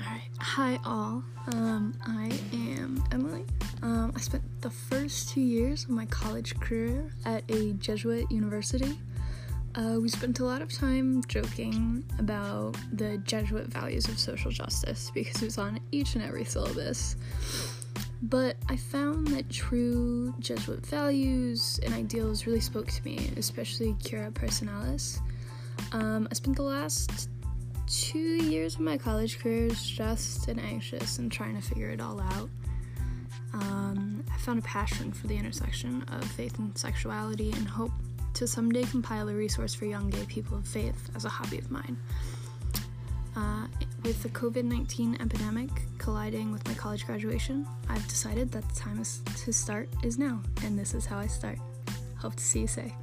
Alright, hi, all. Um, I am Emily. Um, I spent the first two years of my college career at a Jesuit university. Uh, we spent a lot of time joking about the Jesuit values of social justice because it was on each and every syllabus. But I found that true Jesuit values and ideals really spoke to me, especially Cura Personalis. Um, I spent the last two years of my college career stressed and anxious and trying to figure it all out. Um, I found a passion for the intersection of faith and sexuality and hope to someday compile a resource for young gay people of faith as a hobby of mine. Uh, with the COVID 19 epidemic colliding with my college graduation, I've decided that the time is to start is now, and this is how I start. Hope to see you say.